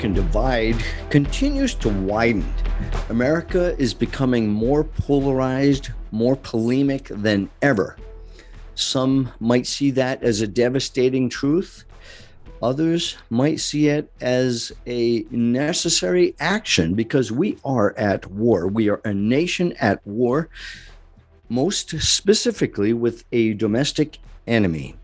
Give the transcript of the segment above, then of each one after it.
American divide continues to widen. America is becoming more polarized, more polemic than ever. Some might see that as a devastating truth. Others might see it as a necessary action because we are at war. We are a nation at war, most specifically with a domestic enemy.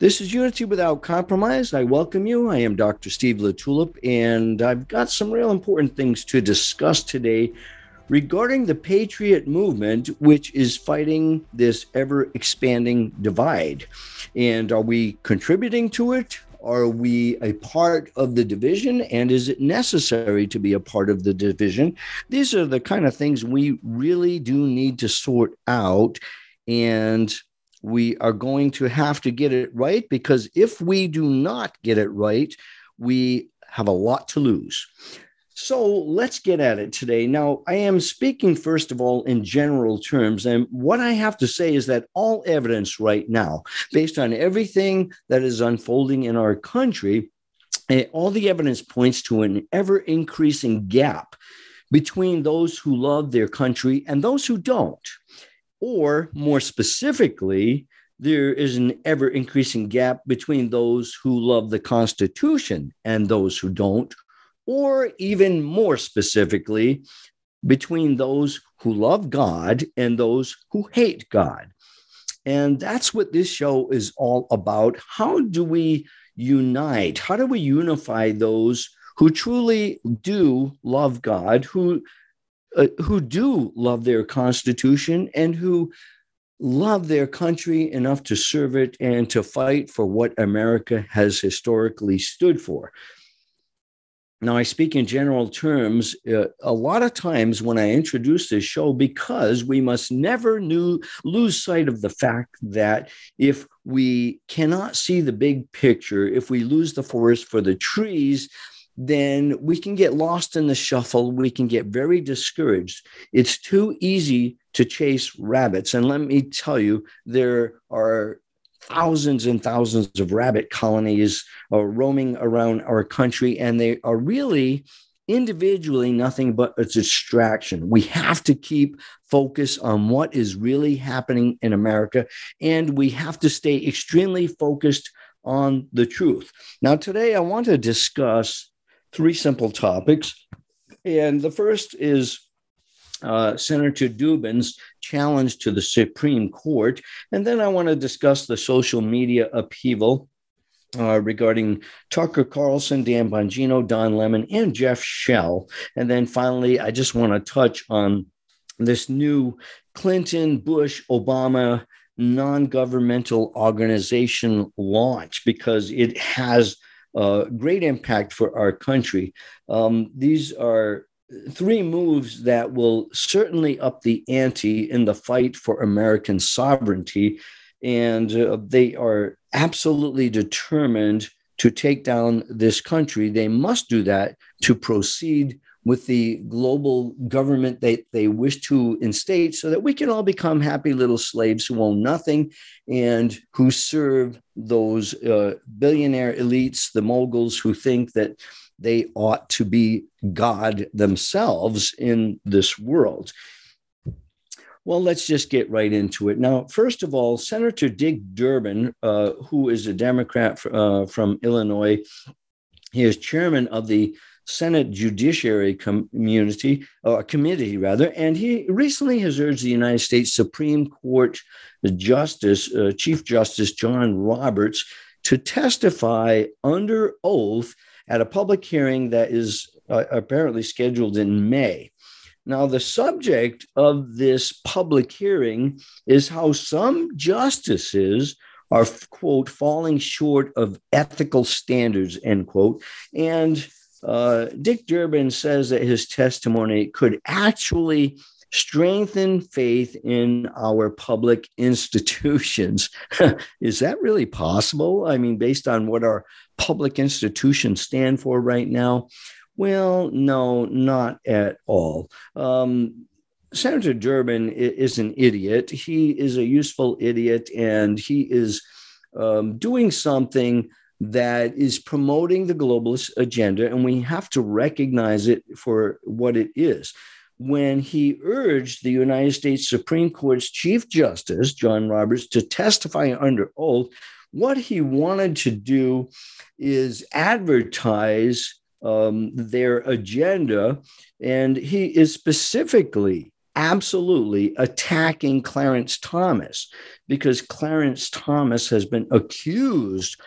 This is Unity Without Compromise. I welcome you. I am Dr. Steve LaTulippe, and I've got some real important things to discuss today regarding the Patriot movement, which is fighting this ever expanding divide. And are we contributing to it? Are we a part of the division? And is it necessary to be a part of the division? These are the kind of things we really do need to sort out. And we are going to have to get it right because if we do not get it right, we have a lot to lose. So let's get at it today. Now, I am speaking, first of all, in general terms. And what I have to say is that all evidence right now, based on everything that is unfolding in our country, eh, all the evidence points to an ever increasing gap between those who love their country and those who don't. Or more specifically, there is an ever increasing gap between those who love the Constitution and those who don't, or even more specifically, between those who love God and those who hate God. And that's what this show is all about. How do we unite? How do we unify those who truly do love God, who uh, who do love their Constitution and who love their country enough to serve it and to fight for what America has historically stood for. Now, I speak in general terms uh, a lot of times when I introduce this show because we must never new, lose sight of the fact that if we cannot see the big picture, if we lose the forest for the trees, then we can get lost in the shuffle. We can get very discouraged. It's too easy to chase rabbits. And let me tell you, there are thousands and thousands of rabbit colonies uh, roaming around our country, and they are really individually nothing but a distraction. We have to keep focus on what is really happening in America, and we have to stay extremely focused on the truth. Now, today I want to discuss three simple topics. And the first is uh, Senator Durbin's challenge to the Supreme Court. And then I want to discuss the social media upheaval uh, regarding Tucker Carlson, Dan Bongino, Don Lemon, and Jeff Shell. And then finally, I just want to touch on this new Clinton, Bush, Obama non governmental organization launch because it has uh, great impact for our country. Um, these are three moves that will certainly up the ante in the fight for American sovereignty. And uh, they are absolutely determined to take down this country. They must do that to proceed with the global government that they wish to instate so that we can all become happy little slaves who own nothing and who serve those uh, billionaire elites, the moguls who think that they ought to be God themselves in this world. Well, let's just get right into it. Now, first of all, Senator Dick Durbin, uh, who is a Democrat uh, from Illinois, he is chairman of the Senate Judiciary Community or Committee, rather, and he recently has urged the United States Supreme Court Justice, uh, Chief Justice John Roberts, to testify under oath at a public hearing that is uh, apparently scheduled in May. Now, the subject of this public hearing is how some justices are, quote, falling short of ethical standards, end quote. And uh, Dick Durbin says that his testimony could actually strengthen faith in our public institutions. Is that really possible? I mean, based on what our public institutions stand for right now? Well, no, not at all. Um, Senator Durbin is an idiot. He is a useful idiot, and he is um, doing something that is promoting the globalist agenda, and we have to recognize it for what it is. When he urged the United States Supreme Court's Chief Justice, John Roberts, to testify under oath, what he wanted to do is advertise um, their agenda. And he is specifically, absolutely attacking Clarence Thomas because Clarence Thomas has been accused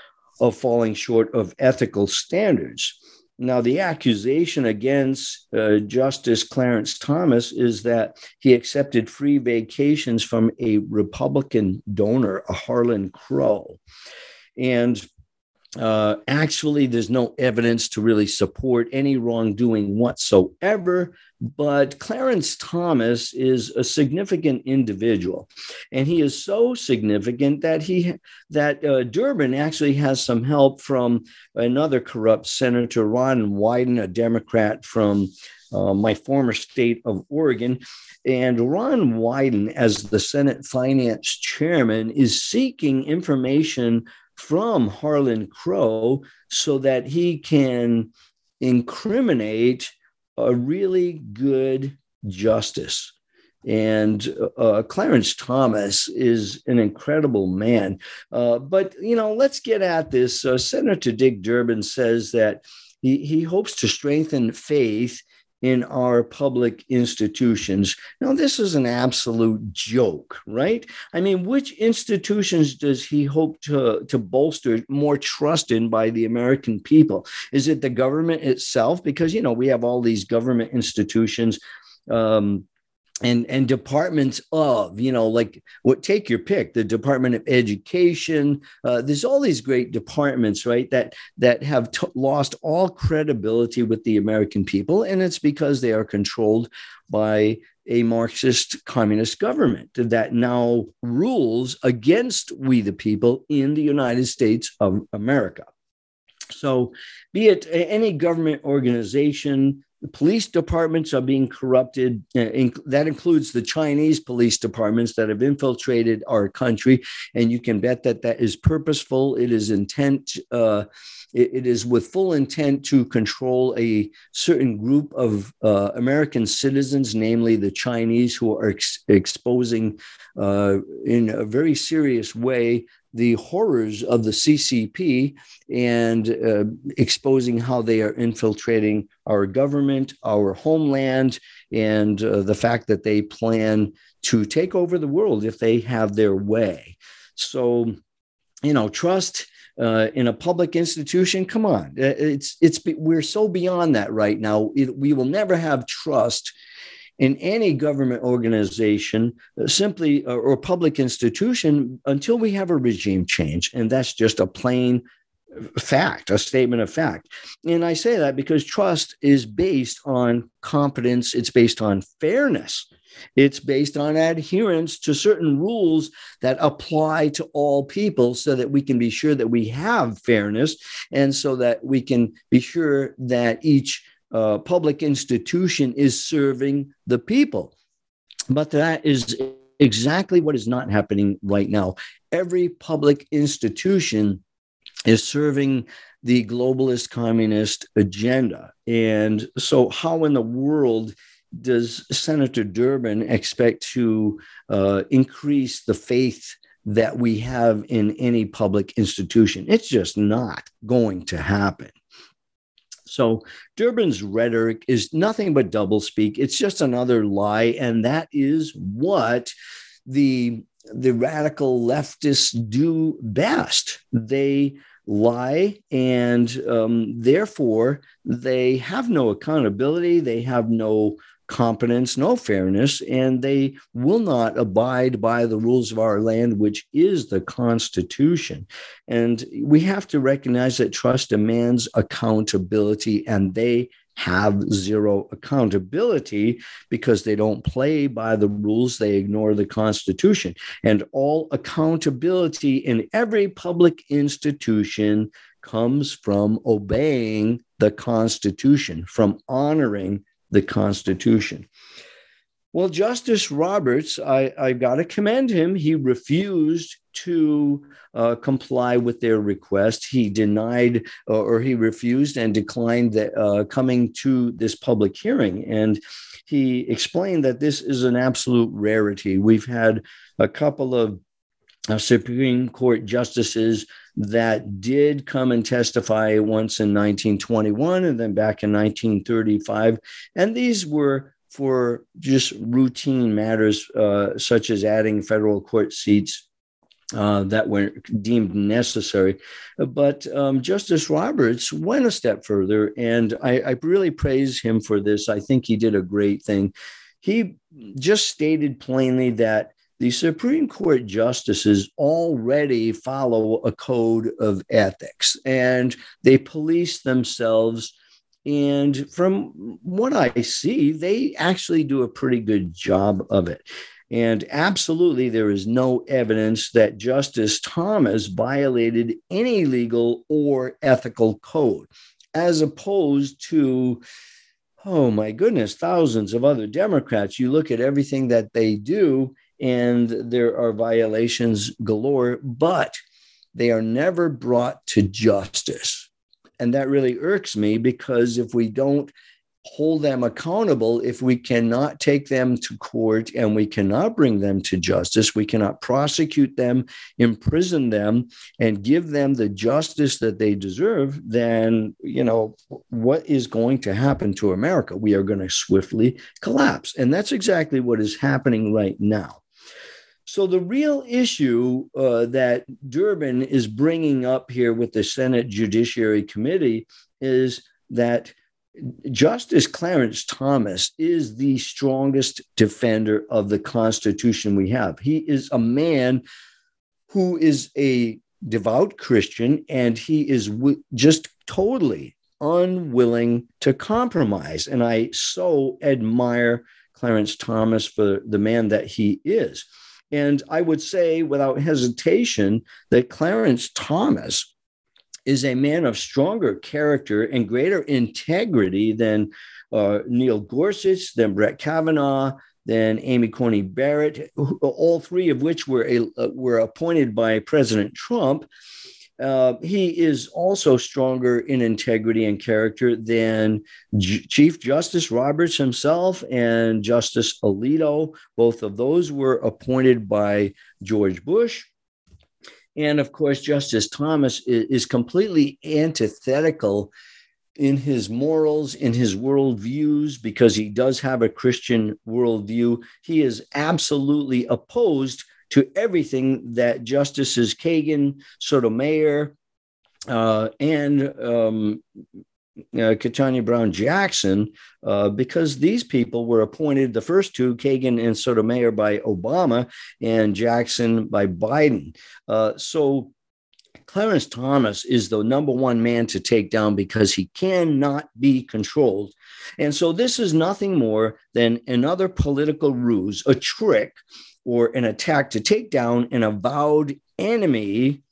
of falling short of ethical standards. Now, the accusation against uh, Justice Clarence Thomas is that he accepted free vacations from a Republican donor, a Harlan Crow. And uh, actually, there's no evidence to really support any wrongdoing whatsoever. But Clarence Thomas is a significant individual, and he is so significant that he that uh, Durbin actually has some help from another corrupt senator, Ron Wyden, a Democrat from uh, my former state of Oregon. And Ron Wyden, as the Senate Finance Chairman, is seeking information from Harlan Crow so that he can incriminate a really good justice. And uh, Clarence Thomas is an incredible man. Uh, but, you know, let's get at this. Uh, Senator Dick Durbin says that he, he hopes to strengthen faith in our public institutions. Now, this is an absolute joke, right? I mean, which institutions does he hope to, to bolster more trust in by the American people? Is it the government itself? Because, you know, we have all these government institutions. Um, and and departments of you know like what take your pick the department of education uh, there's all these great departments right that that have t- lost all credibility with the american people and it's because they are controlled by a marxist communist government that now rules against we the people in the united states of america. So be it any government organization police departments are being corrupted. Uh, that includes the Chinese police departments that have infiltrated our country. And you can bet that that is purposeful. It is intent. Uh, it, is with full intent to control a certain group of uh, American citizens, namely the Chinese, who are ex- exposing uh, in a very serious way the horrors of the CCP and uh, exposing how they are infiltrating our government, our homeland, and uh, the fact that they plan to take over the world if they have their way. So, you know, trust. Uh, in a public institution, come on, uh, it's it's we're so beyond that right now. It, we will never have trust in any government organization, uh, simply uh, or public institution, until we have a regime change. And that's just a plain fact, a statement of fact. And I say that because trust is based on competence, it's based on fairness. It's based on adherence to certain rules that apply to all people so that we can be sure that we have fairness and so that we can be sure that each uh, public institution is serving the people. But that is exactly what is not happening right now. Every public institution is serving the globalist communist agenda. And so, how in the world does Senator Durbin expect to uh, increase the faith that we have in any public institution? It's just not going to happen. So Durbin's rhetoric is nothing but doublespeak. It's just another lie, and that is what the the radical leftists do best. They lie, and um, therefore they have no accountability. They have no competence, no fairness, and they will not abide by the rules of our land, which is the Constitution. And we have to recognize that trust demands accountability, and they have zero accountability because they don't play by the rules, they ignore the Constitution. And all accountability in every public institution comes from obeying the Constitution, from honoring the Constitution. Well, Justice Roberts, I, I got to commend him. He refused to uh, comply with their request. He denied uh, or he refused and declined the, uh, coming to this public hearing. And he explained that this is an absolute rarity. We've had a couple of uh, Supreme Court justices that did come and testify once in 1921 and then back in 1935. And these were for just routine matters uh, such as adding federal court seats uh, that were deemed necessary. But um, Justice Roberts went a step further, and I, I, really praise him for this. I think he did a great thing. He just stated plainly that the Supreme Court justices already follow a code of ethics and they police themselves. And from what I see, they actually do a pretty good job of it. And absolutely, there is no evidence that Justice Thomas violated any legal or ethical code, as opposed to, oh my goodness, thousands of other Democrats. You look at everything that they do, and there are violations galore, but they are never brought to justice. And that really irks me because if we don't hold them accountable, if we cannot take them to court and we cannot bring them to justice, we cannot prosecute them, imprison them, and give them the justice that they deserve, then, you know, what is going to happen to America? We are going to swiftly collapse. And that's exactly what is happening right now. So, the real issue uh, that Durbin is bringing up here with the Senate Judiciary Committee is that Justice Clarence Thomas is the strongest defender of the Constitution we have. He is a man who is a devout Christian and he is w- just totally unwilling to compromise. And I so admire Clarence Thomas for the man that he is. And I would say without hesitation that Clarence Thomas is a man of stronger character and greater integrity than uh, Neil Gorsuch, than Brett Kavanaugh, than Amy Coney Barrett, all three of which were, a, uh, were appointed by President Trump. Uh, he is also stronger in integrity and character than Chief Justice Roberts himself and Justice Alito. Both of those were appointed by George Bush. And of course, Justice Thomas is, is completely antithetical in his morals, in his worldviews, because he does have a Christian worldview. He is absolutely opposed to everything that Justices Kagan, Sotomayor, uh, and um, uh, Ketanji Brown Jackson, uh, because these people were appointed, the first two, Kagan and Sotomayor, by Obama, and Jackson by Biden. Uh, so Clarence Thomas is the number one man to take down because he cannot be controlled. And so this is nothing more than another political ruse, a trick or an attack to take down an avowed enemy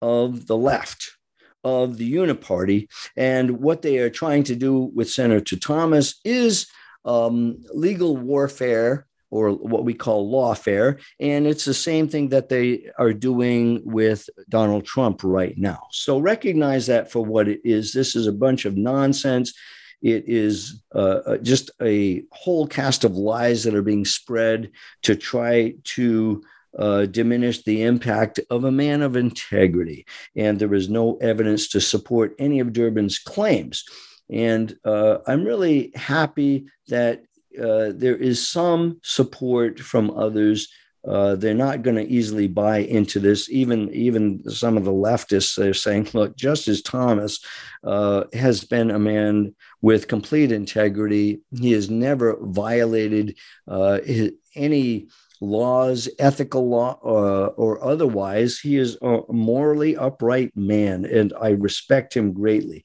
of the left of the uniparty. And what they are trying to do with Senator Thomas is um, legal warfare or what we call lawfare. And it's the same thing that they are doing with Donald Trump right now. So recognize that for what it is. This is a bunch of nonsense. It is uh, uh, just a whole cast of lies that are being spread to try to uh, diminish the impact of a man of integrity. And there is no evidence to support any of Durbin's claims. And uh, I'm really happy that uh, there is some support from others uh, they're not going to easily buy into this. Even even some of the leftists are saying, "Look, Justice Thomas uh, has been a man with complete integrity. He has never violated uh, his, any." laws, ethical law, uh, or otherwise. He is a morally upright man, and I respect him greatly.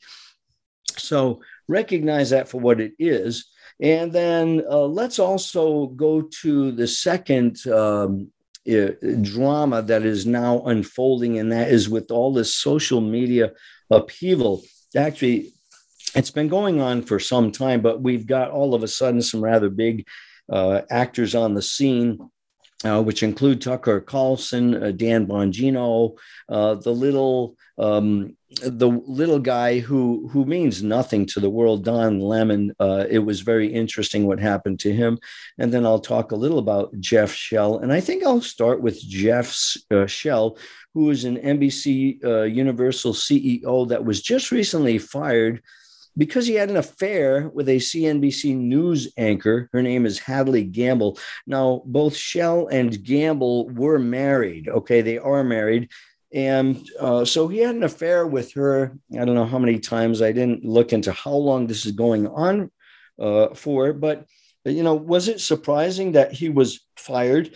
So recognize that for what it is. And then uh, let's also go to the second um, drama that is now unfolding, and that is with all this social media upheaval. Actually, it's been going on for some time, but we've got all of a sudden some rather big uh, actors on the scene. Uh, which include Tucker Carlson, uh, Dan Bongino, uh, the little um, the little guy who who means nothing to the world, Don Lemon. Uh, it was very interesting what happened to him, and then I'll talk a little about Jeff Shell, and I think I'll start with Jeff uh, Shell, who is an NBC uh, Universal CEO that was just recently fired because he had an affair with a CNBC news anchor. Her name is Hadley Gamble. Now, both Shell and Gamble were married. Okay, they are married. And uh, so he had an affair with her. I don't know how many times. I didn't look into how long this is going on uh, for, but you know, was it surprising that he was fired?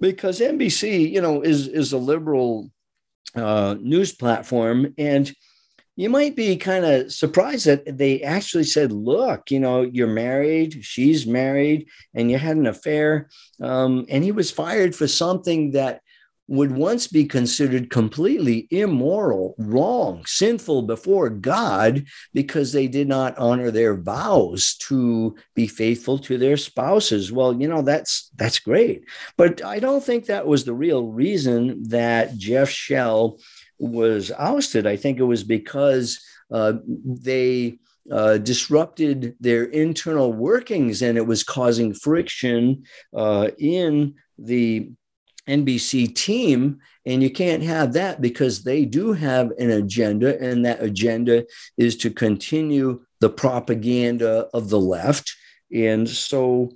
Because NBC, you know, is is a liberal uh, news platform, and you might be kind of surprised that they actually said, "Look, you know, you're married, she's married, and you had an affair," um, and he was fired for something that would once be considered completely immoral, wrong, sinful before God because they did not honor their vows to be faithful to their spouses. Well, you know, that's that's great. But I don't think that was the real reason that Jeff Shell was ousted. I think it was because uh, they uh, disrupted their internal workings and it was causing friction uh, in the NBC team. And you can't have that because they do have an agenda, and that agenda is to continue the propaganda of the left. And so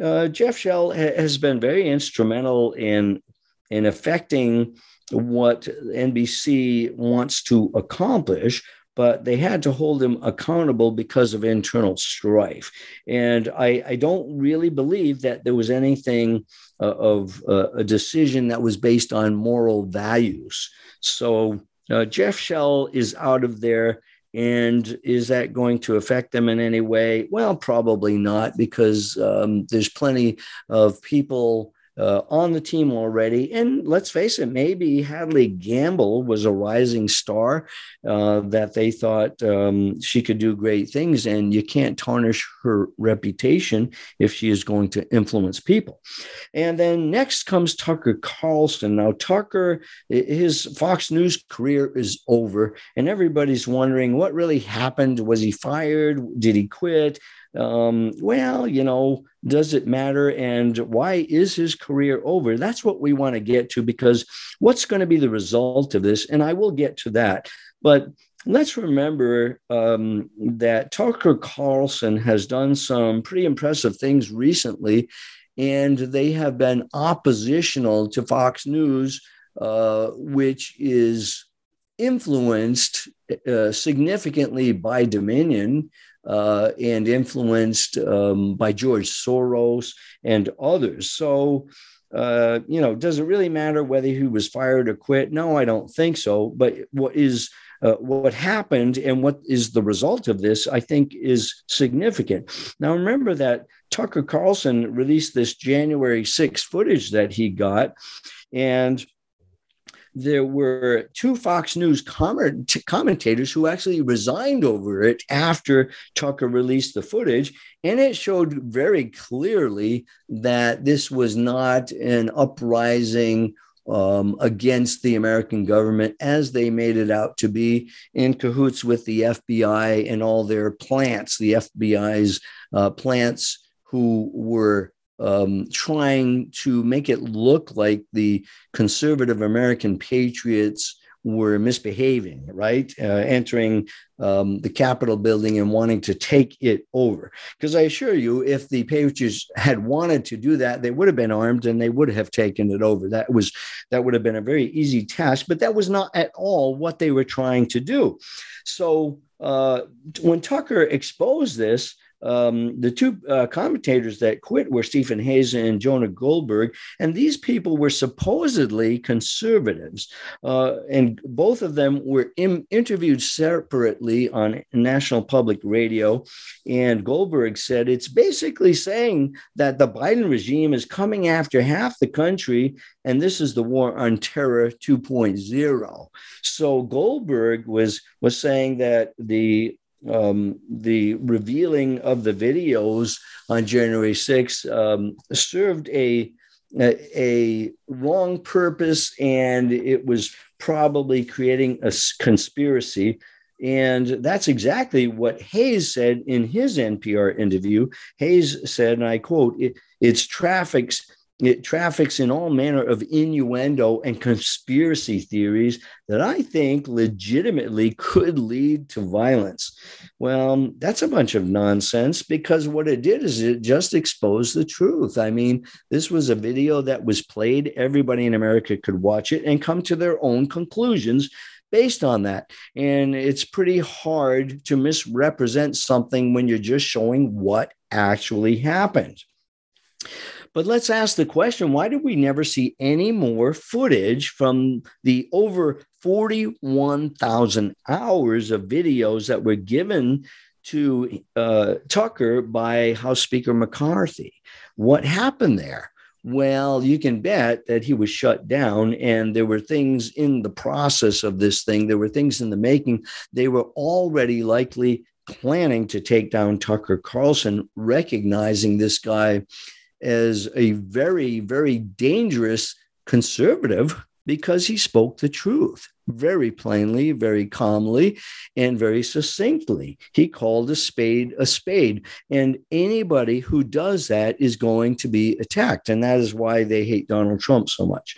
uh, Jeff Shell ha- has been very instrumental in, in affecting what NBC wants to accomplish but they had to hold him accountable because of internal strife. And I, I don't really believe that there was anything uh, of uh, a decision that was based on moral values. So uh, Jeff Shell is out of there. And is that going to affect them in any way? Well, probably not, because um, there's plenty of people uh, on the team already. And let's face it, maybe Hadley Gamble was a rising star uh, that they thought um, she could do great things. And you can't tarnish her reputation if she is going to influence people. And then next comes Tucker Carlson. Now, Tucker, his Fox News career is over, and everybody's wondering what really happened. Was he fired? Did he quit? Um, well, you know, does it matter? And why is his career over? That's what we want to get to because what's going to be the result of this? And I will get to that. But let's remember um, that Tucker Carlson has done some pretty impressive things recently, and they have been oppositional to Fox News, uh, which is influenced uh, significantly by Dominion, uh, and influenced um, by George Soros and others. So, uh, you know, does it really matter whether he was fired or quit? No, I don't think so. But what is uh, what happened and what is the result of this, I think, is significant. Now, remember that Tucker Carlson released this January 6 footage that he got, and there were two Fox News comment- commentators who actually resigned over it after Tucker released the footage. And it showed very clearly that this was not an uprising um, against the American government as they made it out to be in cahoots with the FBI and all their plants, the FBI's uh, plants who were um, trying to make it look like the conservative American patriots were misbehaving, right? Uh, entering um, the Capitol building and wanting to take it over. Because I assure you, if the Patriots had wanted to do that, they would have been armed and they would have taken it over. That was that would have been a very easy task, but that was not at all what they were trying to do. So uh, when Tucker exposed this, um, the two uh, commentators that quit were Stephen Hayes and Jonah Goldberg, and these people were supposedly conservatives, uh, and both of them were in, interviewed separately on National Public Radio. And Goldberg said it's basically saying that the Biden regime is coming after half the country, and this is the war on terror 2.0. So Goldberg was was saying that the um, the revealing of the videos on January 6th um, served a, a, a wrong purpose, and it was probably creating a conspiracy. And that's exactly what Hayes said in his NPR interview. Hayes said, and I quote, it, it's traffic's it traffics in all manner of innuendo and conspiracy theories that I think legitimately could lead to violence. Well, that's a bunch of nonsense because what it did is it just exposed the truth. I mean, this was a video that was played, everybody in America could watch it and come to their own conclusions based on that. And it's pretty hard to misrepresent something when you're just showing what actually happened. But let's ask the question why did we never see any more footage from the over 41,000 hours of videos that were given to uh, Tucker by House Speaker McCarthy? What happened there? Well, you can bet that he was shut down, and there were things in the process of this thing. There were things in the making. They were already likely planning to take down Tucker Carlson, recognizing this guy as a very, very dangerous conservative because he spoke the truth very plainly, very calmly, and very succinctly. He called a spade a spade. And anybody who does that is going to be attacked. And that is why they hate Donald Trump so much.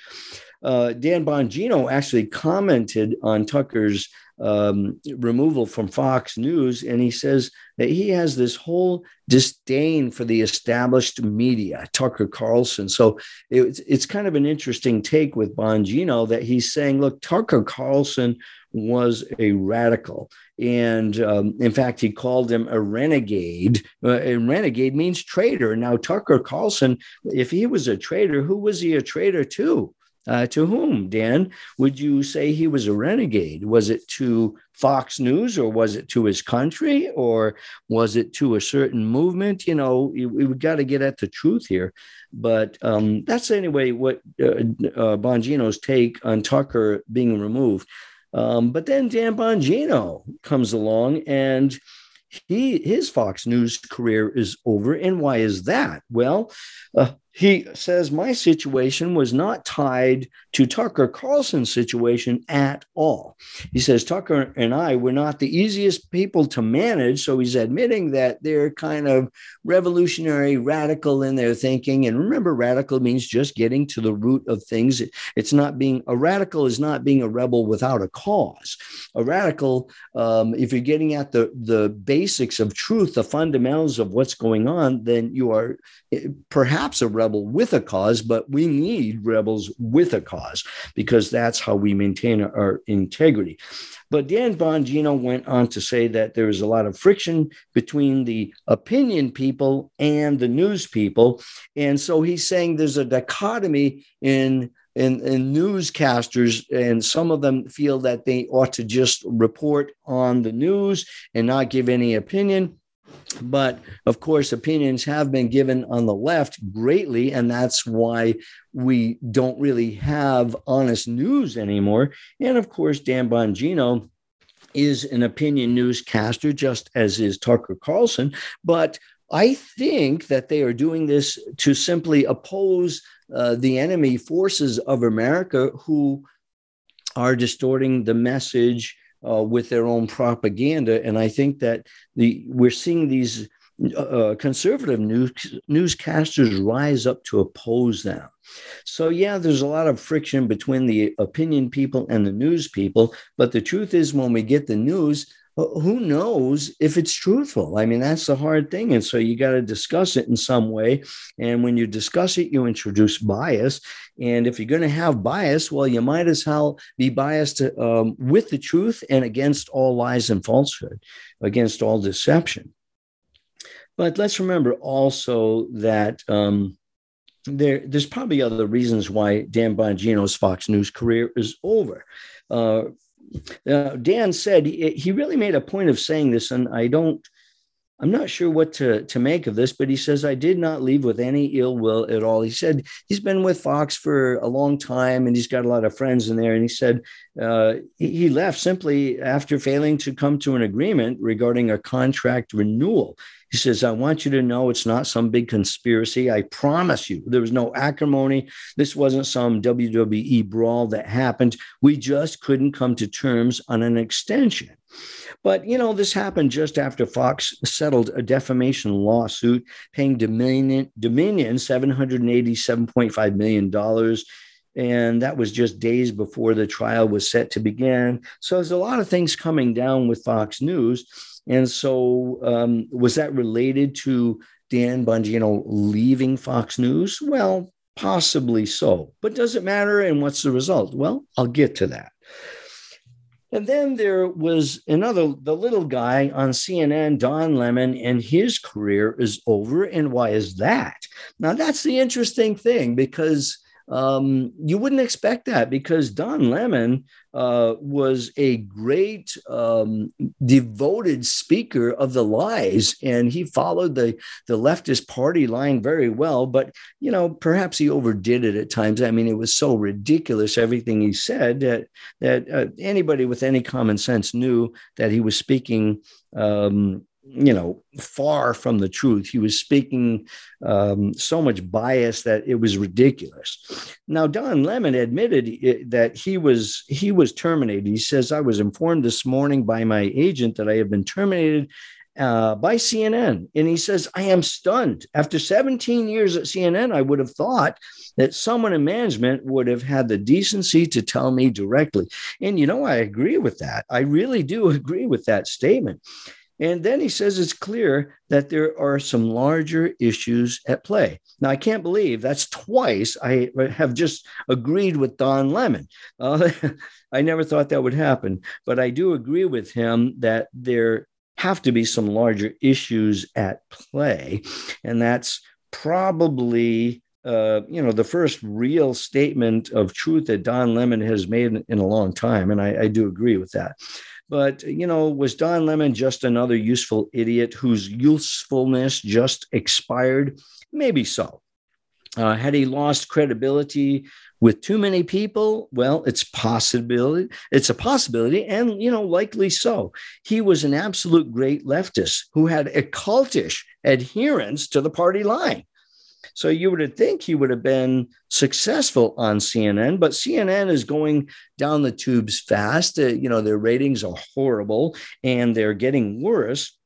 Uh, Dan Bongino actually commented on Tucker's um, removal from Fox News, and he says that he has this whole disdain for the established media, Tucker Carlson. So it's it's kind of an interesting take with Bongino that he's saying, look, Tucker Carlson was a radical, and um, in fact, he called him a renegade. Uh, and renegade means traitor. Now, Tucker Carlson, if he was a traitor, who was he a traitor to? Uh, to whom, Dan? Would you say he was a renegade? Was it to Fox News or was it to his country or was it to a certain movement? You know, we, have got to get at the truth here. But um, that's anyway what uh, uh, Bongino's take on Tucker being removed. Um, but then Dan Bongino comes along and he his Fox News career is over. And why is that? Well, uh, he says my situation was not tied to Tucker Carlson's situation at all. He says Tucker and I were not the easiest people to manage. So he's admitting that they're kind of revolutionary, radical in their thinking. And remember, radical means just getting to the root of things. It's not being a radical is not being a rebel without a cause. A radical, um, if you're getting at the, the basics of truth, the fundamentals of what's going on, then you are eh, perhaps a rebel with a cause, but we need rebels with a cause because that's how we maintain our integrity. But Dan Bongino went on to say that there is a lot of friction between the opinion people and the news people. And so he's saying there's a dichotomy in in, in, newscasters, and some of them feel that they ought to just report on the news and not give any opinion. But of course, opinions have been given on the left greatly, and that's why we don't really have honest news anymore. And of course, Dan Bongino is an opinion newscaster, just as is Tucker Carlson. But I think that they are doing this to simply oppose uh, the enemy forces of America who are distorting the message uh, with their own propaganda. And I think that the we're seeing these uh, uh, conservative news, newscasters rise up to oppose them. So, yeah, there's a lot of friction between the opinion people and the news people. But the truth is, when we get the news, who knows if it's truthful? I mean, that's the hard thing. And so you got to discuss it in some way. And when you discuss it, you introduce bias. And if you're going to have bias, well, you might as well be biased um, with the truth and against all lies and falsehood, against all deception. But let's remember also that um, there, there's probably other reasons why Dan Bongino's Fox News career is over. Uh, uh, Dan said he, he really made a point of saying this, and I don't I'm not sure what to, to make of this, but he says, I did not leave with any ill will at all. He said he's been with Fox for a long time and he's got a lot of friends in there. And he said uh, he left simply after failing to come to an agreement regarding a contract renewal. He says, I want you to know it's not some big conspiracy. I promise you, there was no acrimony. This wasn't some WWE brawl that happened. We just couldn't come to terms on an extension. But, you know, this happened just after Fox settled a defamation lawsuit paying Dominion, Dominion $787.5 million. And that was just days before the trial was set to begin. So there's a lot of things coming down with Fox News. And so, um, was that related to Dan Bongino leaving Fox News? Well, possibly so. But does it matter? And what's the result? Well, I'll get to that. And then there was another, the little guy on CNN, Don Lemon, and his career is over. And why is that? Now, that's the interesting thing because um, you wouldn't expect that because Don Lemon uh, was a great um, devoted speaker of the lies, and he followed the the leftist party line very well. But you know, perhaps he overdid it at times. I mean, it was so ridiculous everything he said that that uh, anybody with any common sense knew that he was speaking um, you know, far from the truth. He was speaking um, so much bias that it was ridiculous. Now, Don Lemon admitted that he was he was terminated. He says, "I was informed this morning by my agent that I have been terminated." Uh, by CNN. And he says, I am stunned. After 17 years at CNN, I would have thought that someone in management would have had the decency to tell me directly. And, you know, I agree with that. I really do agree with that statement. And then he says it's clear that there are some larger issues at play. Now, I can't believe that's twice I have just agreed with Don Lemon. Uh, I never thought that would happen, but I do agree with him that there have to be some larger issues at play. And that's probably uh, you know, the first real statement of truth that Don Lemon has made in, in a long time. And I, I, do agree with that. But, you know, was Don Lemon just another useful idiot whose usefulness just expired? Maybe so. Uh, had he lost credibility with too many people? Well, it's possibility. It's a possibility, and you know, likely so. He was an absolute great leftist who had a cultish adherence to the party line. So you would think he would have been successful on CNN, but CNN is going down the tubes fast. Uh, you know, their ratings are horrible and they're getting worse.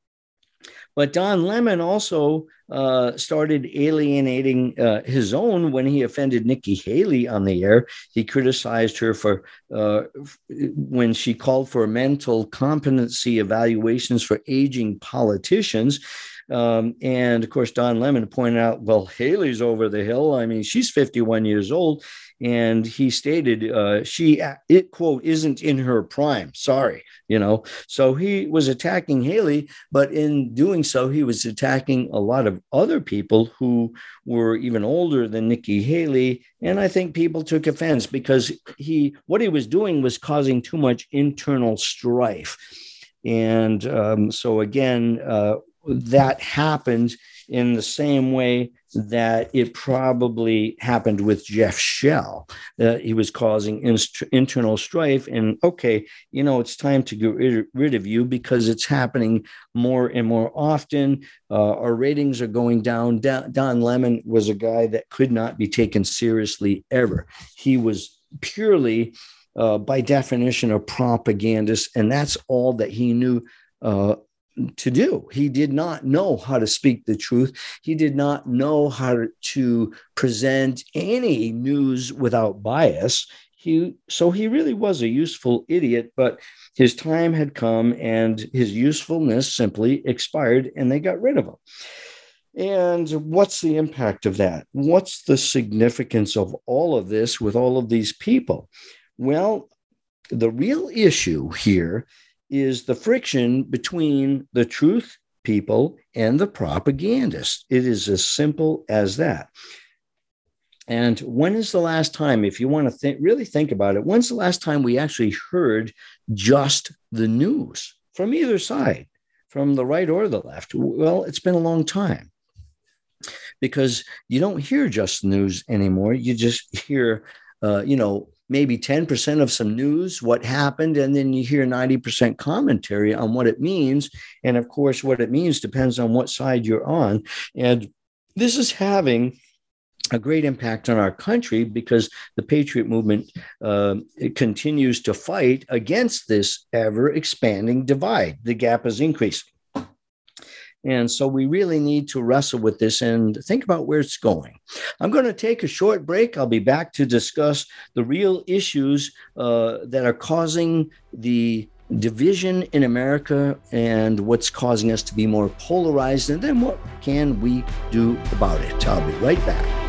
But Don Lemon also uh, started alienating uh, his own when he offended Nikki Haley on the air. He criticized her for uh, when she called for mental competency evaluations for aging politicians. Um, and of course, Don Lemon pointed out, well, Haley's over the hill. I mean, she's 51 years old. And he stated uh, she, it quote, isn't in her prime. Sorry, you know. So he was attacking Haley, but in doing so, he was attacking a lot of other people who were even older than Nikki Haley. And I think people took offense because he, what he was doing was causing too much internal strife. And um, so, again, uh, that happened in the same way that it probably happened with Jeff Shell. Uh, he was causing inst- internal strife. And okay, you know, it's time to get rid, rid of you because it's happening more and more often. Uh, our ratings are going down. Don, Don Lemon was a guy that could not be taken seriously ever. He was purely, uh, by definition, a propagandist. And that's all that he knew uh, to do. He did not know how to speak the truth. He did not know how to present any news without bias. He so he really was a useful idiot, but his time had come and his usefulness simply expired and they got rid of him. And what's the impact of that? What's the significance of all of this with all of these people? Well, the real issue here is the friction between the truth people and the propagandists. It is as simple as that. And when is the last time, if you want to think, really think about it, when's the last time we actually heard just the news from either side? from the right or the left? Well, it's been a long time because you don't hear just news anymore. You just hear, uh, you know, maybe 10% of some news, what happened, and then you hear 90% commentary on what it means. And of course, what it means depends on what side you're on. And this is having a great impact on our country because the patriot movement uh, continues to fight against this ever expanding divide. The gap is increasing. And so we really need to wrestle with this and think about where it's going. I'm going to take a short break. I'll be back to discuss the real issues uh, that are causing the division in America and what's causing us to be more polarized, and then what can we do about it? I'll be right back.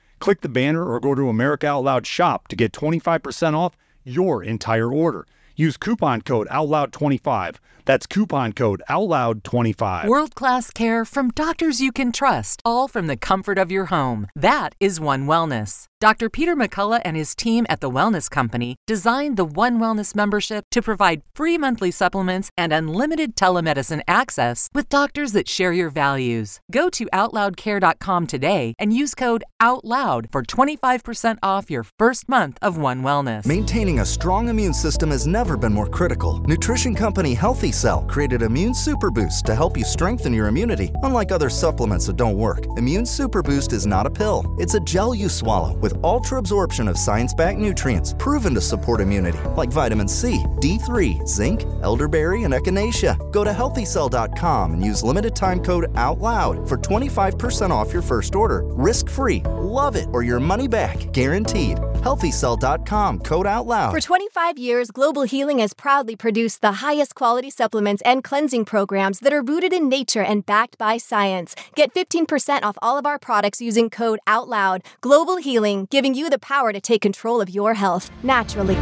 Click the banner or go to America Out Loud shop to get 25% off your entire order. Use coupon code OUTLOUD25. That's coupon code OUTLOUD25. World class care from doctors you can trust, all from the comfort of your home. That is One Wellness. Dr. Peter McCullough and his team at The Wellness Company designed the One Wellness membership to provide free monthly supplements and unlimited telemedicine access with doctors that share your values. Go to OutLoudCare.com today and use code OUTLOUD for 25% off your first month of One Wellness. Maintaining a strong immune system has never been more critical. Nutrition company Healthy Cell created Immune Super Boost to help you strengthen your immunity, unlike other supplements that don't work. Immune Super Boost is not a pill, it's a gel you swallow with with ultra absorption of science backed nutrients proven to support immunity, like vitamin C, D3, zinc, elderberry, and echinacea. Go to healthycell.com and use limited time code OUTLOUD for 25% off your first order. Risk free. Love it or your money back. Guaranteed. HealthyCell.com code out loud. For 25 years, Global Healing has proudly produced the highest quality supplements and cleansing programs that are rooted in nature and backed by science. Get 15% off all of our products using code OUTLOUD. Global Healing giving you the power to take control of your health naturally.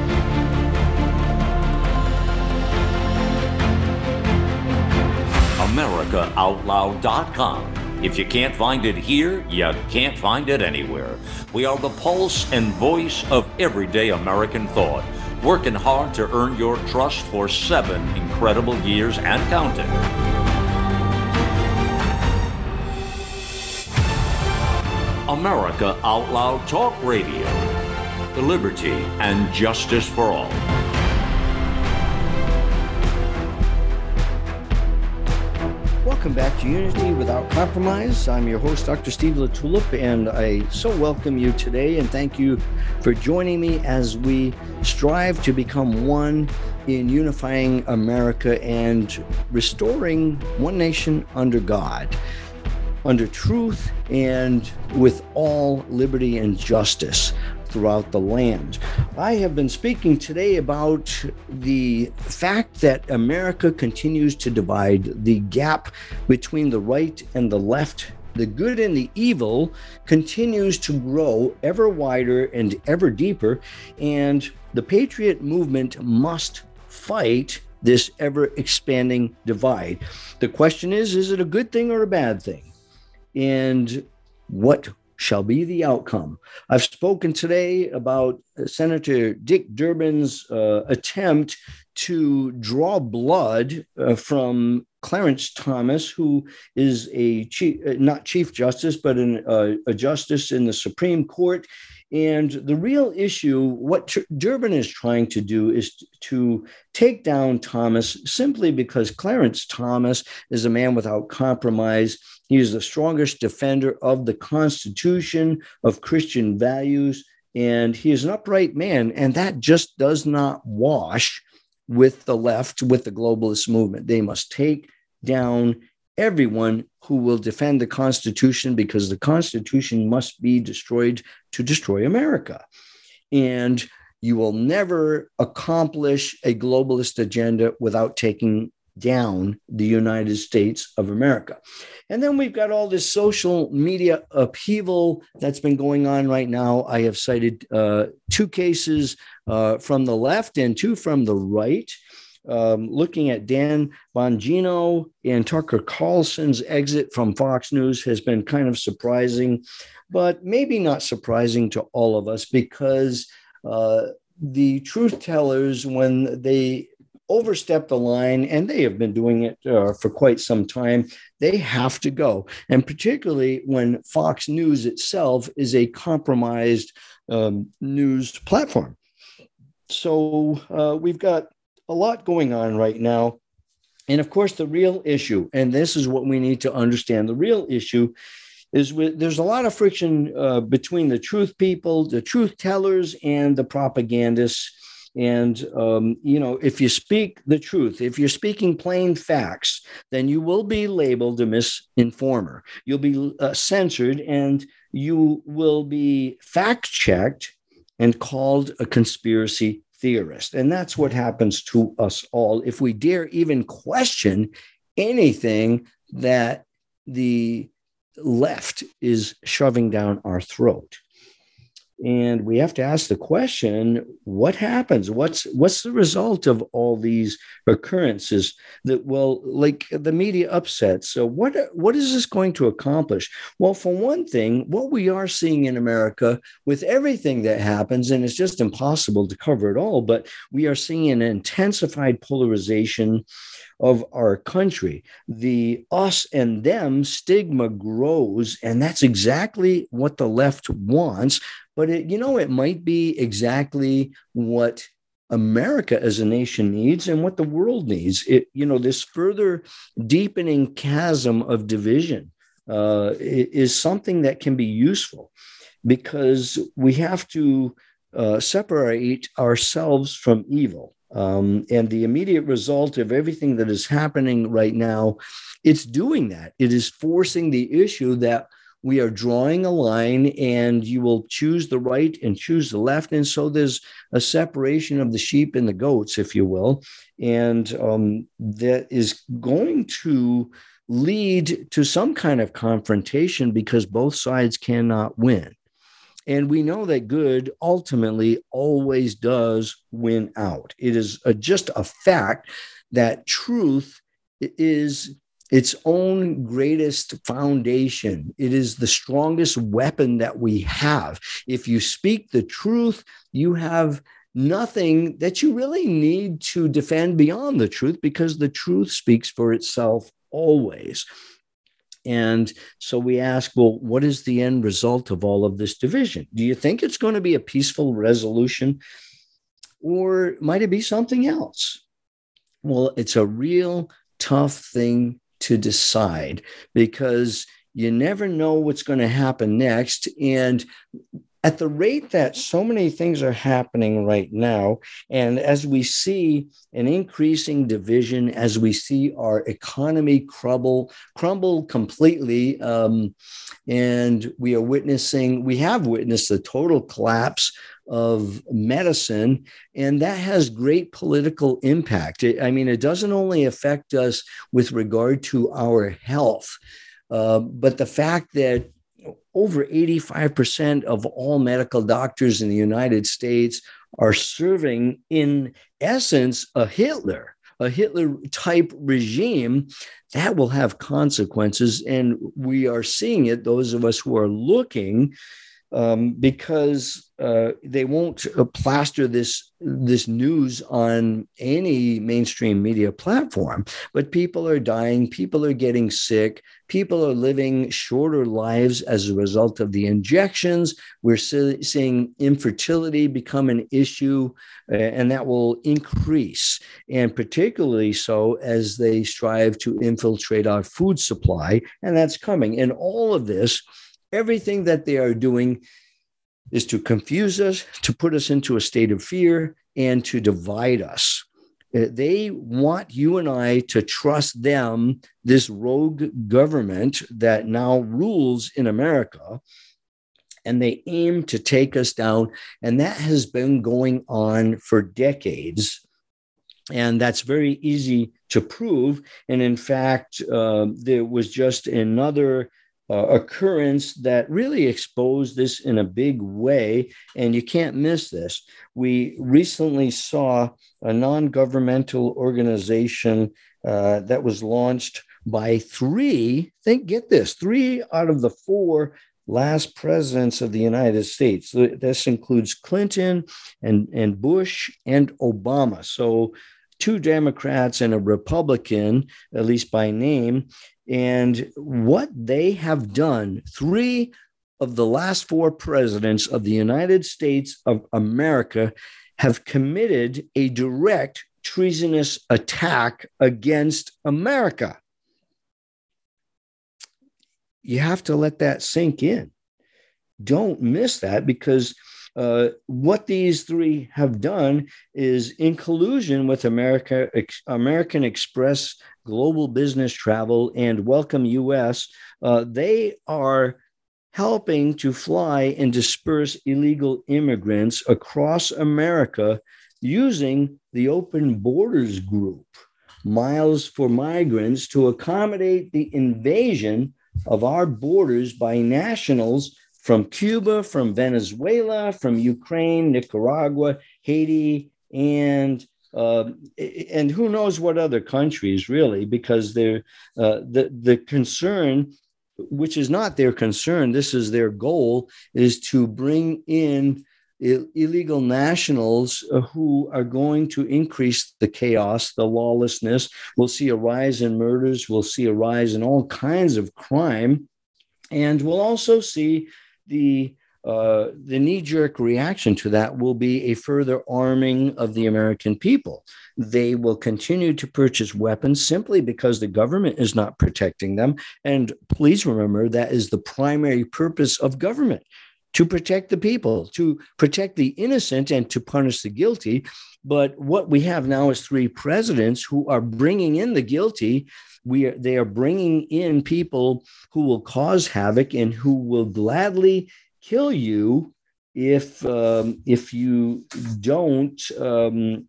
AmericaOutloud.com. If you can't find it here, you can't find it anywhere. We are the pulse and voice of everyday American thought, working hard to earn your trust for seven incredible years and counting. America Out Loud Talk Radio. The liberty and justice for all. Welcome back to Unity Without Compromise. I'm your host, Dr. Steve LaTulippe, and I so welcome you today and thank you for joining me as we strive to become one in unifying America and restoring one nation under God under truth and with all liberty and justice throughout the land. I have been speaking today about the fact that America continues to divide, the gap between the right and the left. The good and the evil continues to grow ever wider and ever deeper, and the patriot movement must fight this ever expanding divide. The question is is it a good thing or a bad thing? and what shall be the outcome. I've spoken today about Senator Dick Durbin's uh, attempt to draw blood uh, from Clarence Thomas, who is a chief, uh, not chief justice, but an, uh, a justice in the Supreme Court. And the real issue, what Durbin is trying to do is to take down Thomas simply because Clarence Thomas is a man without compromise. He is the strongest defender of the Constitution, of Christian values, and he is an upright man. And that just does not wash with the left, with the globalist movement. They must take down everyone who will defend the Constitution because the Constitution must be destroyed to destroy America. And you will never accomplish a globalist agenda without taking down the United States of America. And then we've got all this social media upheaval that's been going on right now. I have cited uh, two cases uh, from the left and two from the right. Um, looking at Dan Bongino and Tucker Carlson's exit from Fox News has been kind of surprising, but maybe not surprising to all of us because uh, the truth tellers, when they overstep the line, and they have been doing it uh, for quite some time, they have to go. And particularly when Fox News itself is a compromised um, news platform. So uh, we've got a lot going on right now. And of course, the real issue, and this is what we need to understand the real issue is with, there's a lot of friction uh, between the truth people, the truth tellers, and the propagandists and, um, you know, if you speak the truth, if you're speaking plain facts, then you will be labeled a misinformer. You'll be uh, censored and you will be fact checked and called a conspiracy theorist. And that's what happens to us all if we dare even question anything that the left is shoving down our throat and we have to ask the question what happens? What's what's the result of all these occurrences that well like the media upset so what what is this going to accomplish? Well for one thing what we are seeing in america with everything that happens and it's just impossible to cover it all but we are seeing an intensified polarization of our country. The us and them stigma grows, and that's exactly what the left wants. But it, you know, it might be exactly what America as a nation needs and what the world needs. It, you know, this further deepening chasm of division uh, is something that can be useful because we have to uh, separate ourselves from evil. Um, and the immediate result of everything that is happening right now, it's doing that. It is forcing the issue that we are drawing a line and you will choose the right and choose the left. And so there's a separation of the sheep and the goats, if you will. And um, that is going to lead to some kind of confrontation because both sides cannot win. And we know that good ultimately always does win out. It is a, just a fact that truth is its own greatest foundation. It is the strongest weapon that we have. If you speak the truth, you have nothing that you really need to defend beyond the truth because the truth speaks for itself always. And so we ask, well, what is the end result of all of this division? Do you think it's going to be a peaceful resolution or might it be something else? Well, it's a real tough thing to decide because you never know what's going to happen next. And at the rate that so many things are happening right now, and as we see an increasing division, as we see our economy crumble, crumble completely, um, and we are witnessing, we have witnessed the total collapse of medicine, and that has great political impact. I mean, it doesn't only affect us with regard to our health, uh, but the fact that over 85% of all medical doctors in the United States are serving, in essence, a Hitler, a Hitler type regime that will have consequences. And we are seeing it, those of us who are looking um, because uh, they won't uh, plaster this this news on any mainstream media platform. But people are dying, people are getting sick, people are living shorter lives as a result of the injections. We're seeing infertility become an issue, uh, and that will increase, and particularly so as they strive to infiltrate our food supply, and that's coming. And all of this Everything that they are doing is to confuse us, to put us into a state of fear, and to divide us. Uh, they want you and I to trust them, this rogue government that now rules in America. and they aim to take us down. And that has been going on for decades. And that's very easy to prove. And in fact, uh, there was just another uh, occurrence that really exposed this in a big way. And you can't miss this. We recently saw a non governmental organization uh, that was launched by three, think, get this, three out of the four last presidents of the United States. This includes Clinton and, and Bush and Obama. So, two Democrats and a Republican, at least by name. And what they have done, three of the last four presidents of the United States of America have committed a direct treasonous attack against America. You have to let that sink in. Don't miss that because uh, what these three have done is in collusion with America, American Express, Global Business Travel, and Welcome US, uh, they are helping to fly and disperse illegal immigrants across America using the Open Borders Group, Miles for Migrants, to accommodate the invasion of our borders by nationals from Cuba, from Venezuela, from Ukraine, Nicaragua, Haiti, and uh, and who knows what other countries really, because they're uh, the the concern, which is not their concern, this is their goal, is to bring in illegal nationals uh, who are going to increase the chaos, the lawlessness. We'll see a rise in murders. We'll see a rise in all kinds of crime. And we'll also see the uh, the knee jerk reaction to that will be a further arming of the American people. They will continue to purchase weapons simply because the government is not protecting them. And please remember that is the primary purpose of government to protect the people, to protect the innocent, and to punish the guilty. But what we have now is three presidents who are bringing in the guilty. We are, they are bringing in people who will cause havoc and who will gladly kill you if um, if you don't um,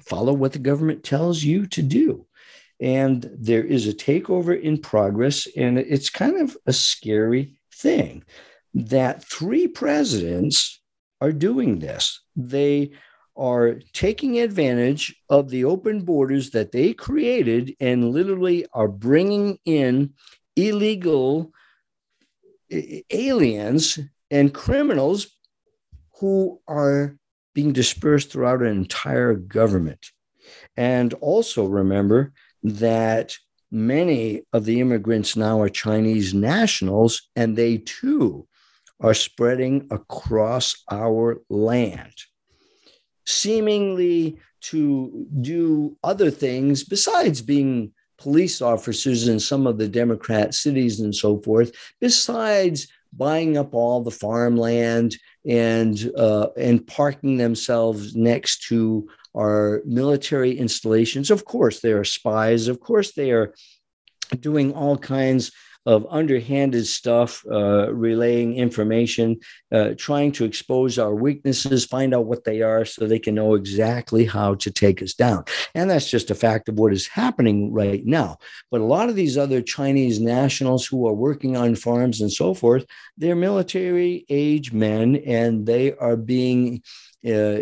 follow what the government tells you to do. And there is a takeover in progress, and it's kind of a scary thing that three presidents are doing this. They are taking advantage of the open borders that they created and literally are bringing in illegal aliens and criminals who are being dispersed throughout an entire government. And also remember that many of the immigrants now are Chinese nationals, and they too are spreading across our land, seemingly to do other things besides being police officers in some of the Democrat cities and so forth, besides buying up all the farmland and uh, and parking themselves next to our military installations. Of course, they are spies. Of course, they are doing all kinds of underhanded stuff, uh, relaying information, uh, trying to expose our weaknesses, find out what they are so they can know exactly how to take us down. And that's just a fact of what is happening right now. But a lot of these other Chinese nationals who are working on farms and so forth, they're military age men and they are being uh,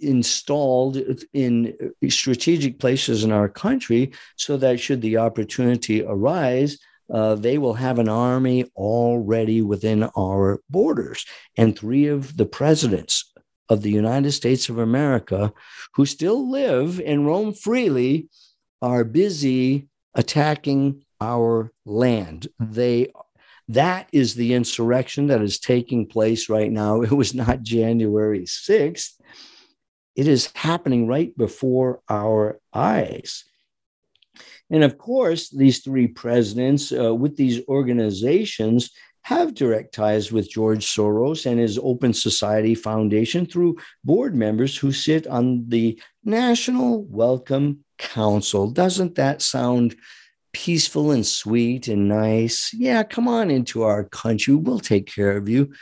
installed in strategic places in our country so that should the opportunity arise, uh, they will have an army already within our borders. And three of the presidents of the United States of America who still live and roam freely are busy attacking our land. They that is the insurrection that is taking place right now. It was not January 6th. It is happening right before our eyes. And of course, these three presidents uh, with these organizations have direct ties with George Soros and his Open Society Foundation through board members who sit on the National Welcome Council. Doesn't that sound peaceful and sweet and nice. Yeah, come on into our country. We'll take care of you.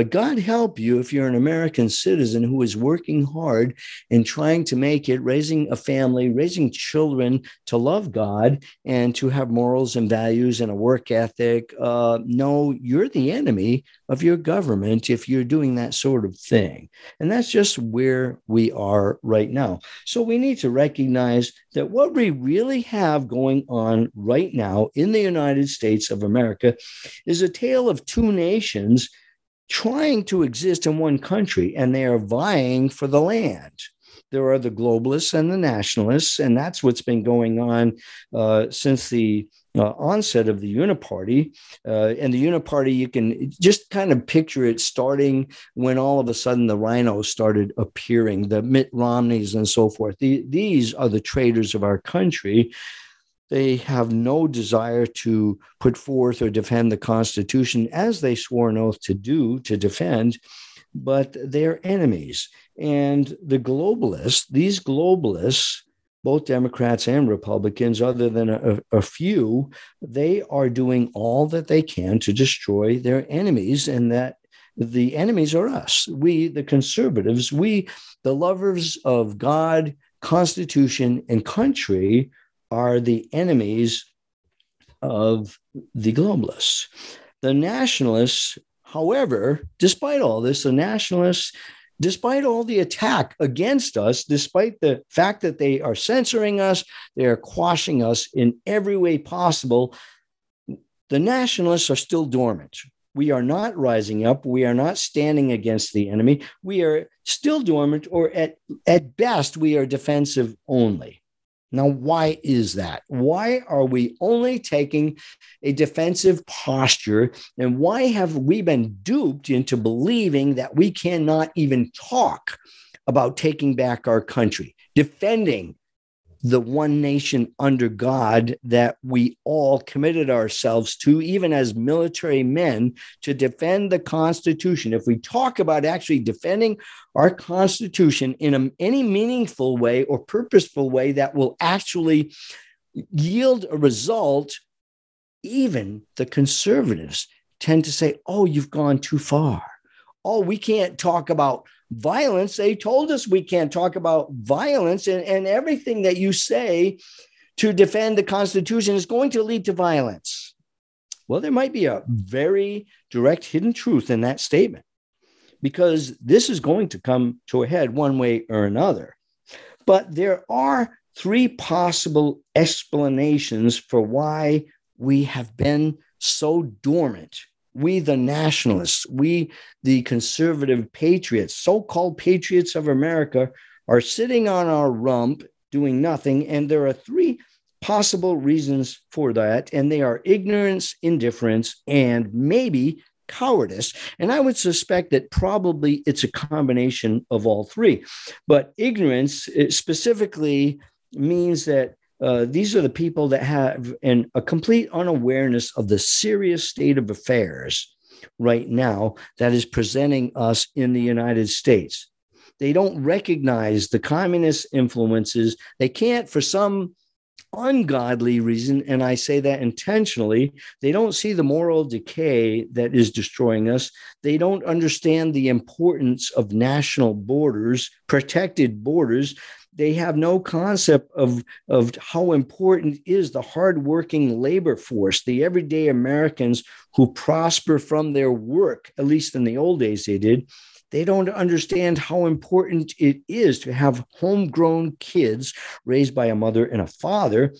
But God help you if you're an American citizen who is working hard and trying to make it, raising a family, raising children to love God and to have morals and values and a work ethic. Uh, no, you're the enemy of your government if you're doing that sort of thing. And that's just where we are right now. So we need to recognize that what we really have going on right now in the United States of America is a tale of two nations trying to exist in one country and they are vying for the land. There are the globalists and the nationalists, and that's what's been going on uh, since the uh, onset of the Uniparty. Uh, and the Uniparty, you can just kind of picture it starting when all of a sudden the RINOs started appearing, the Mitt Romneys and so forth. The, these are the traitors of our country. They have no desire to put forth or defend the Constitution as they swore an oath to do, to defend, but they're enemies. And the globalists, these globalists, both Democrats and Republicans, other than a, a, few, they are doing all that they can to destroy their enemies, and that the enemies are us. We, the conservatives, we, the lovers of God, Constitution, and country, are the enemies of the globalists. The nationalists, however, despite all this, the nationalists, despite all the attack against us, despite the fact that they are censoring us, they are quashing us in every way possible, the nationalists are still dormant. We are not rising up. We are not standing against the enemy. We are still dormant, or at, at best, we are defensive only. Now, why is that? Why are we only taking a defensive posture? And why have we been duped into believing that we cannot even talk about taking back our country, defending the one nation under God that we all committed ourselves to, even as military men, to defend the Constitution. If we talk about actually defending our Constitution in a, any meaningful way or purposeful way that will actually yield a result, even the conservatives tend to say, oh, you've gone too far. Oh, we can't talk about violence. They told us we can't talk about violence, and, and everything that you say to defend the Constitution is going to lead to violence. Well, there might be a very direct hidden truth in that statement because this is going to come to a head one way or another. But there are three possible explanations for why we have been so dormant we, the nationalists, we, the conservative patriots, so called patriots of America, are sitting on our rump doing nothing. And there are three possible reasons for that. And they are ignorance, indifference, and maybe cowardice. And I would suspect that probably it's a combination of all three. But ignorance eh, specifically means that uh, these are the people that have an, a complete unawareness of the serious state of affairs right now that is presenting us in the United States. They don't recognize the communist influences. They can't, for some ungodly reason, and I say that intentionally, they don't see the moral decay that is destroying us. They don't understand the importance of national borders, protected borders they have no concept of, of how important is the hardworking labor force, the everyday Americans who prosper from their work, at least in the old days they did. They don't understand how important it is to have homegrown kids raised by a mother and a father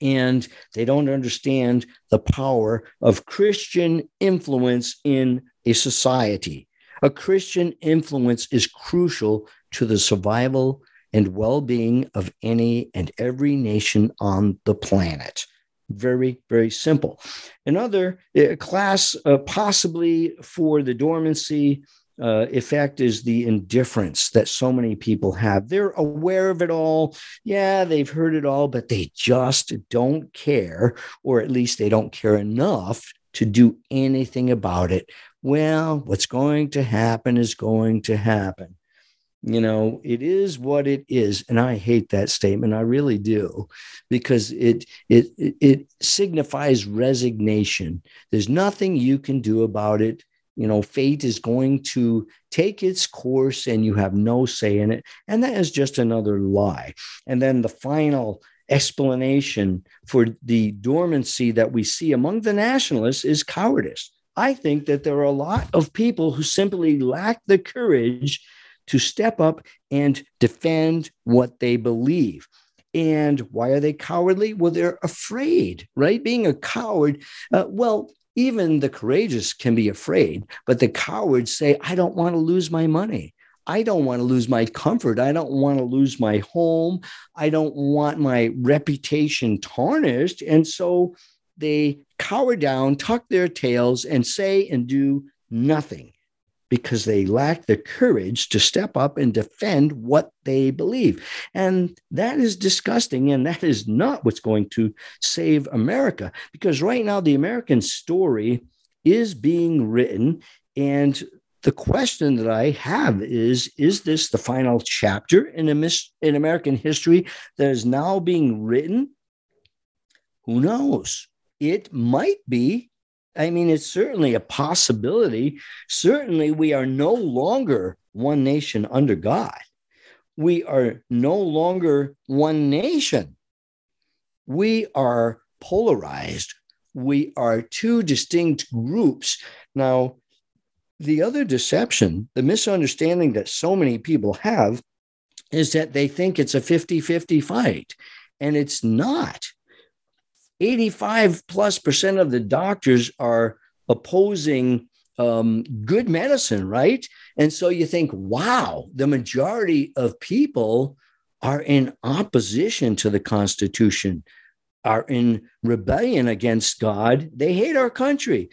and they don't understand the power of Christian influence in a society. A Christian influence is crucial to the survival and well being of any and every nation on the planet. Very, very simple. Another uh, class, uh, possibly for the dormancy uh, effect, is the indifference that so many people have. They're aware of it all. Yeah, they've heard it all, but they just don't care, or at least they don't care enough to do anything about it. Well, what's going to happen is going to happen. You know it is what it is and i hate that statement i really do because it it it signifies resignation. There's nothing you can do about it. You know fate is going to take its course and you have no say in it and that is just another lie. And then the final explanation for the dormancy that we see among the nationalists is cowardice. I think that there are a lot of people who simply lack the courage to step up and defend what they believe. And why are they cowardly? Well, they're afraid, right? Being a coward, uh, well, even the courageous can be afraid, but the cowards say, I don't want to lose my money. I don't want to lose my comfort. I don't want to lose my home. I don't want my reputation tarnished. And so they cower down, tuck their tails, and say and do nothing because they lack the courage to step up and defend what they believe. And that is disgusting. And that is not what's going to save America because right now the American story is being written. And the question that I have is Is this the final chapter in, a in American history that is now being written? Who knows? It might be I mean, it's certainly a possibility. Certainly, we are no longer one nation under God. We are no longer one nation. We are polarized. We are two distinct groups. Now, the other deception, the misunderstanding that so many people have, is that they think it's a 50 50 fight, and it's not. 85 plus percent of the doctors are opposing um, good medicine, right? And so you think, wow, the majority of people are in opposition to the Constitution, are in rebellion against God. They hate our country.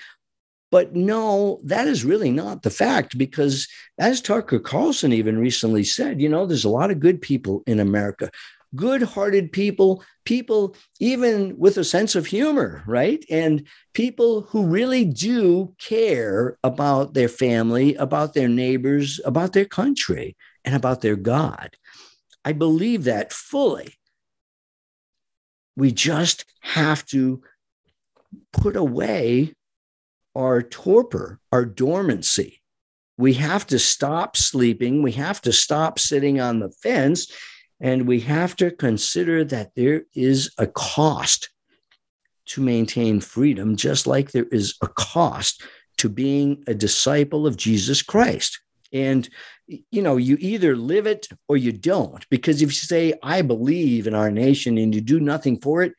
But no, that is really not the fact because, as Tucker Carlson even recently said, you know, there's a lot of good people in America good hearted people, people even with a sense of humor, right? And people who really do care about their family, about their neighbors, about their country, and about their God. I believe that fully. We just have to put away our torpor, our dormancy. We have to stop sleeping. We have to stop sitting on the fence and we have to consider that there is a cost to maintain freedom, just like there is a cost to being a disciple of Jesus Christ. And, you know, you either live it or you don't. Because if you say, I believe in our nation and you do nothing for it,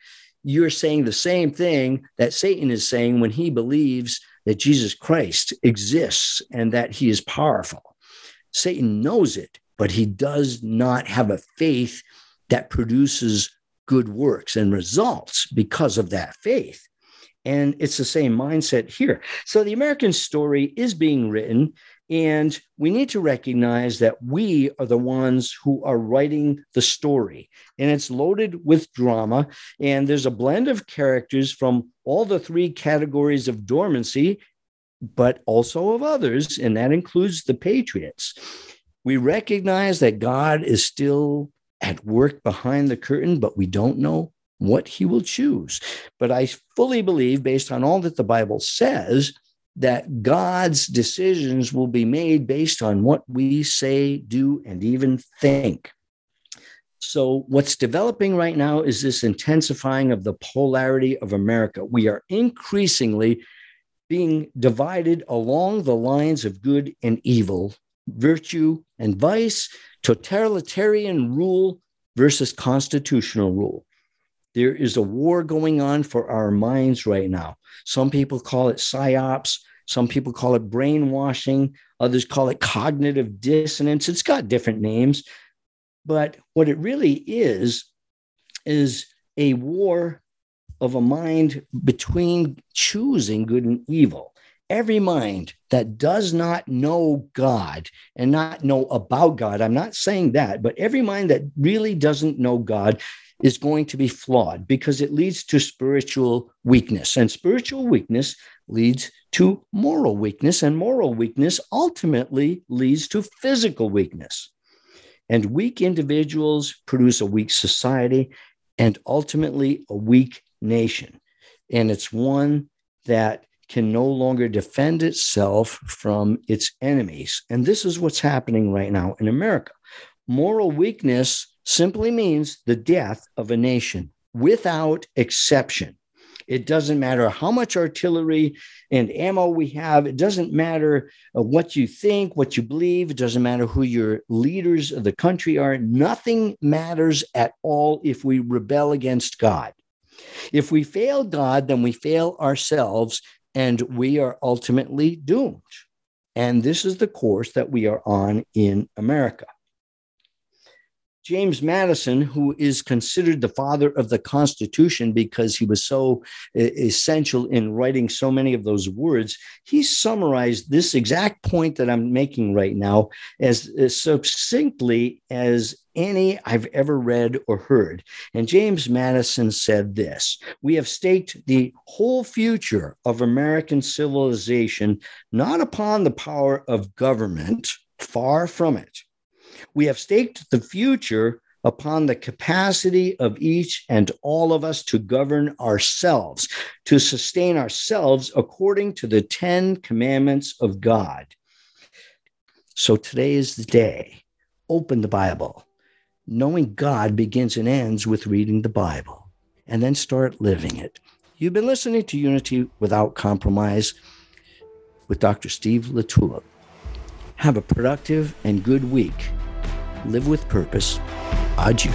you're saying the same thing that Satan is saying when he believes that Jesus Christ exists and that he is powerful. Satan knows it but he does not have a faith that produces good works and results because of that faith. And it's the same mindset here. So the American story is being written, and we need to recognize that we are the ones who are writing the story. And it's loaded with drama, and there's a blend of characters from all the three categories of dormancy, but also of others, and that includes the patriots. We recognize that God is still at work behind the curtain, but we don't know what he will choose. But I fully believe, based on all that the Bible says, that God's decisions will be made based on what we say, do, and even think. So, what's developing right now is this intensifying of the polarity of America. We are increasingly being divided along the lines of good and evil virtue and vice, totalitarian rule versus constitutional rule. There is a war going on for our minds right now. Some people call it psyops, some people call it brainwashing, others call it cognitive dissonance. It's got different names. But what it really is, is a war of a mind between choosing good and evil every mind that does not know God and not know about God, I'm not saying that, but every mind that really doesn't know God is going to be flawed because it leads to spiritual weakness. And spiritual weakness leads to moral weakness, and moral weakness ultimately leads to physical weakness. And weak individuals produce a weak society and ultimately a weak nation. And it's one that can no longer defend itself from its enemies. And this is what's happening right now in America. Moral weakness simply means the death of a nation without exception. It doesn't matter how much artillery and ammo we have. It doesn't matter uh, what you think, what you believe. It doesn't matter who your leaders of the country are. Nothing matters at all if we rebel against God. If we fail God, then we fail ourselves and we are ultimately doomed. And this is the course that we are on in America. James Madison, who is considered the father of the Constitution because he was so essential in writing so many of those words, he summarized this exact point that I'm making right now as, as succinctly as any I've ever read or heard. And James Madison said this We have staked the whole future of American civilization not upon the power of government, far from it we have staked the future upon the capacity of each and all of us to govern ourselves, to sustain ourselves according to the 10 commandments of God. So today is the day. Open the Bible. Knowing God begins and ends with reading the Bible, and then start living it. You've been listening to Unity Without Compromise with Dr. Steve LaTulippe. Have a productive and good week live with purpose. Adieu.